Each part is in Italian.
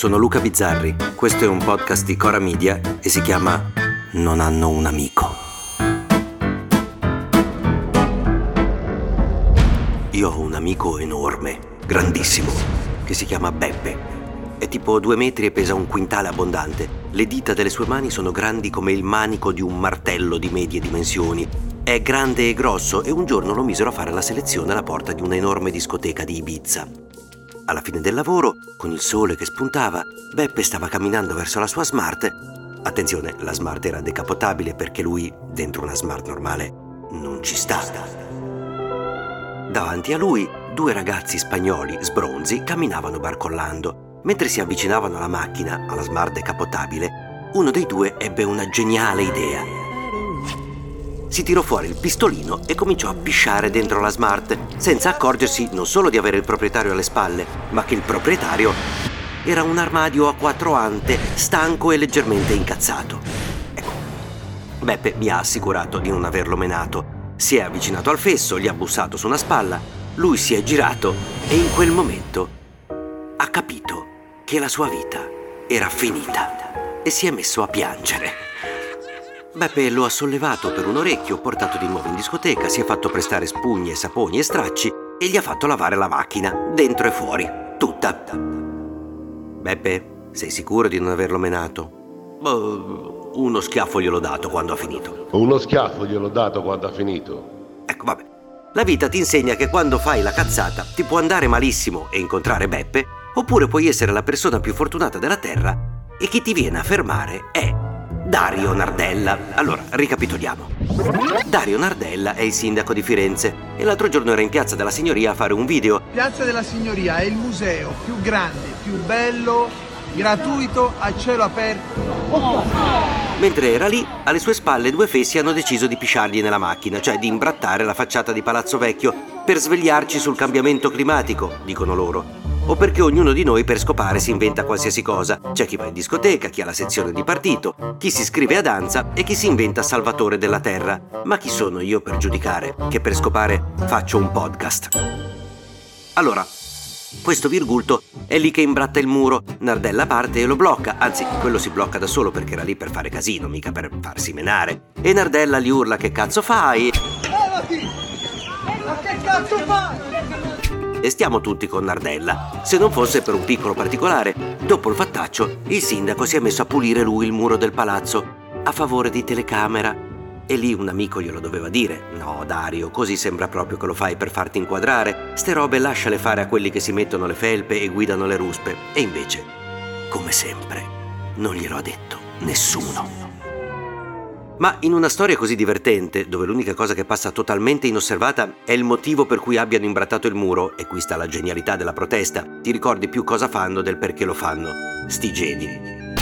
sono Luca Bizzarri, questo è un podcast di Cora Media e si chiama Non hanno un amico. Io ho un amico enorme, grandissimo, che si chiama Beppe. È tipo due metri e pesa un quintale abbondante. Le dita delle sue mani sono grandi come il manico di un martello di medie dimensioni. È grande e grosso e un giorno lo misero a fare la selezione alla porta di un'enorme discoteca di Ibiza. Alla fine del lavoro, con il sole che spuntava, Beppe stava camminando verso la sua smart. Attenzione, la smart era decapotabile perché lui, dentro una smart normale, non ci sta. Davanti a lui, due ragazzi spagnoli sbronzi camminavano barcollando. Mentre si avvicinavano alla macchina, alla smart decapotabile, uno dei due ebbe una geniale idea si tirò fuori il pistolino e cominciò a pisciare dentro la smart, senza accorgersi non solo di avere il proprietario alle spalle, ma che il proprietario era un armadio a quattro ante, stanco e leggermente incazzato. Ecco, Beppe mi ha assicurato di non averlo menato. Si è avvicinato al fesso, gli ha bussato su una spalla, lui si è girato e in quel momento ha capito che la sua vita era finita e si è messo a piangere. Beppe lo ha sollevato per un orecchio, portato di nuovo in discoteca, si è fatto prestare spugne, saponi e stracci e gli ha fatto lavare la macchina, dentro e fuori, tutta. Beppe, sei sicuro di non averlo menato? Oh, uno schiaffo gliel'ho dato quando ha finito. Uno schiaffo gliel'ho dato quando ha finito. Ecco, vabbè. La vita ti insegna che quando fai la cazzata ti può andare malissimo e incontrare Beppe, oppure puoi essere la persona più fortunata della Terra e chi ti viene a fermare è Dario Nardella. Allora, ricapitoliamo. Dario Nardella è il sindaco di Firenze e l'altro giorno era in Piazza della Signoria a fare un video. Piazza della Signoria è il museo più grande, più bello, gratuito, a cielo aperto. Mentre era lì, alle sue spalle due fessi hanno deciso di pisciargli nella macchina, cioè di imbrattare la facciata di Palazzo Vecchio per svegliarci sul cambiamento climatico, dicono loro o perché ognuno di noi per scopare si inventa qualsiasi cosa. C'è chi va in discoteca, chi ha la sezione di partito, chi si iscrive a danza e chi si inventa salvatore della terra. Ma chi sono io per giudicare che per scopare faccio un podcast? Allora, questo virgulto è lì che imbratta il muro, Nardella parte e lo blocca, anzi quello si blocca da solo perché era lì per fare casino, mica per farsi menare. E Nardella gli urla che cazzo fai? Levati! Ma che cazzo fai? E stiamo tutti con Nardella. Se non fosse per un piccolo particolare, dopo il fattaccio, il sindaco si è messo a pulire lui il muro del palazzo, a favore di telecamera. E lì un amico glielo doveva dire. No, Dario, così sembra proprio che lo fai per farti inquadrare. Ste robe lasciale fare a quelli che si mettono le felpe e guidano le ruspe. E invece, come sempre, non glielo ha detto nessuno. Ma in una storia così divertente, dove l'unica cosa che passa totalmente inosservata è il motivo per cui abbiano imbrattato il muro, e qui sta la genialità della protesta, ti ricordi più cosa fanno del perché lo fanno. Sti geni.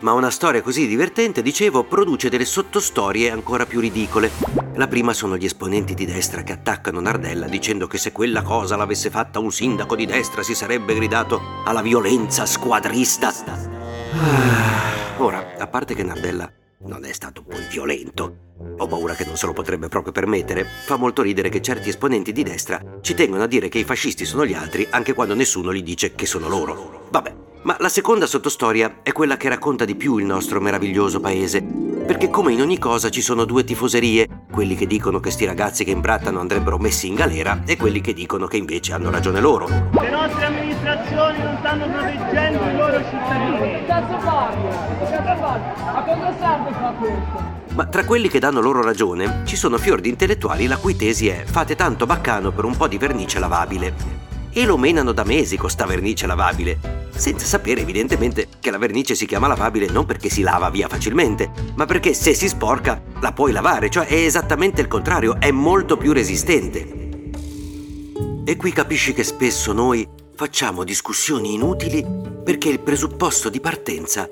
Ma una storia così divertente, dicevo, produce delle sottostorie ancora più ridicole. La prima sono gli esponenti di destra che attaccano Nardella dicendo che se quella cosa l'avesse fatta un sindaco di destra si sarebbe gridato alla violenza squadrista. Ah, ora, a parte che Nardella non è stato poi violento. Ho paura che non se lo potrebbe proprio permettere. Fa molto ridere che certi esponenti di destra ci tengono a dire che i fascisti sono gli altri anche quando nessuno gli dice che sono loro. Vabbè, ma la seconda sottostoria è quella che racconta di più il nostro meraviglioso paese. Perché come in ogni cosa ci sono due tifoserie, quelli che dicono che sti ragazzi che imbrattano andrebbero messi in galera e quelli che dicono che invece hanno ragione loro. Le nostre amministrazioni non stanno proteggendo i loro cittadini. Che cazzo parli? Che cazzo parli? A cosa serve fa questo? Ma tra quelli che danno loro ragione ci sono fior di intellettuali la cui tesi è fate tanto baccano per un po' di vernice lavabile. E lo menano da mesi con sta vernice lavabile, senza sapere evidentemente che la vernice si chiama lavabile non perché si lava via facilmente, ma perché se si sporca la puoi lavare, cioè è esattamente il contrario, è molto più resistente. E qui capisci che spesso noi facciamo discussioni inutili perché il presupposto di partenza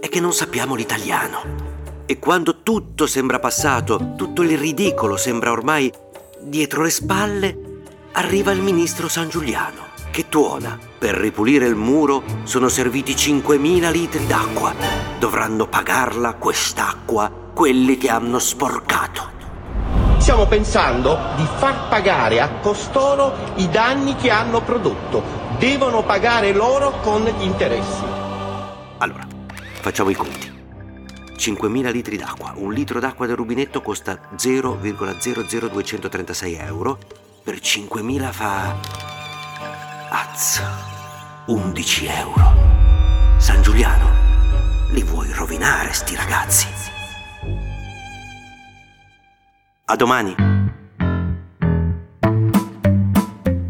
è che non sappiamo l'italiano. E quando tutto sembra passato, tutto il ridicolo sembra ormai dietro le spalle, arriva il ministro San Giuliano che tuona. Per ripulire il muro sono serviti 5.000 litri d'acqua. Dovranno pagarla quest'acqua quelli che hanno sporcato. Stiamo pensando di far pagare a costoro i danni che hanno prodotto. Devono pagare loro con gli interessi. Allora, facciamo i conti. 5.000 litri d'acqua. Un litro d'acqua del rubinetto costa 0,00236 euro. Per 5.000 fa... Az. 11 euro. San Giuliano, li vuoi rovinare sti ragazzi? A domani!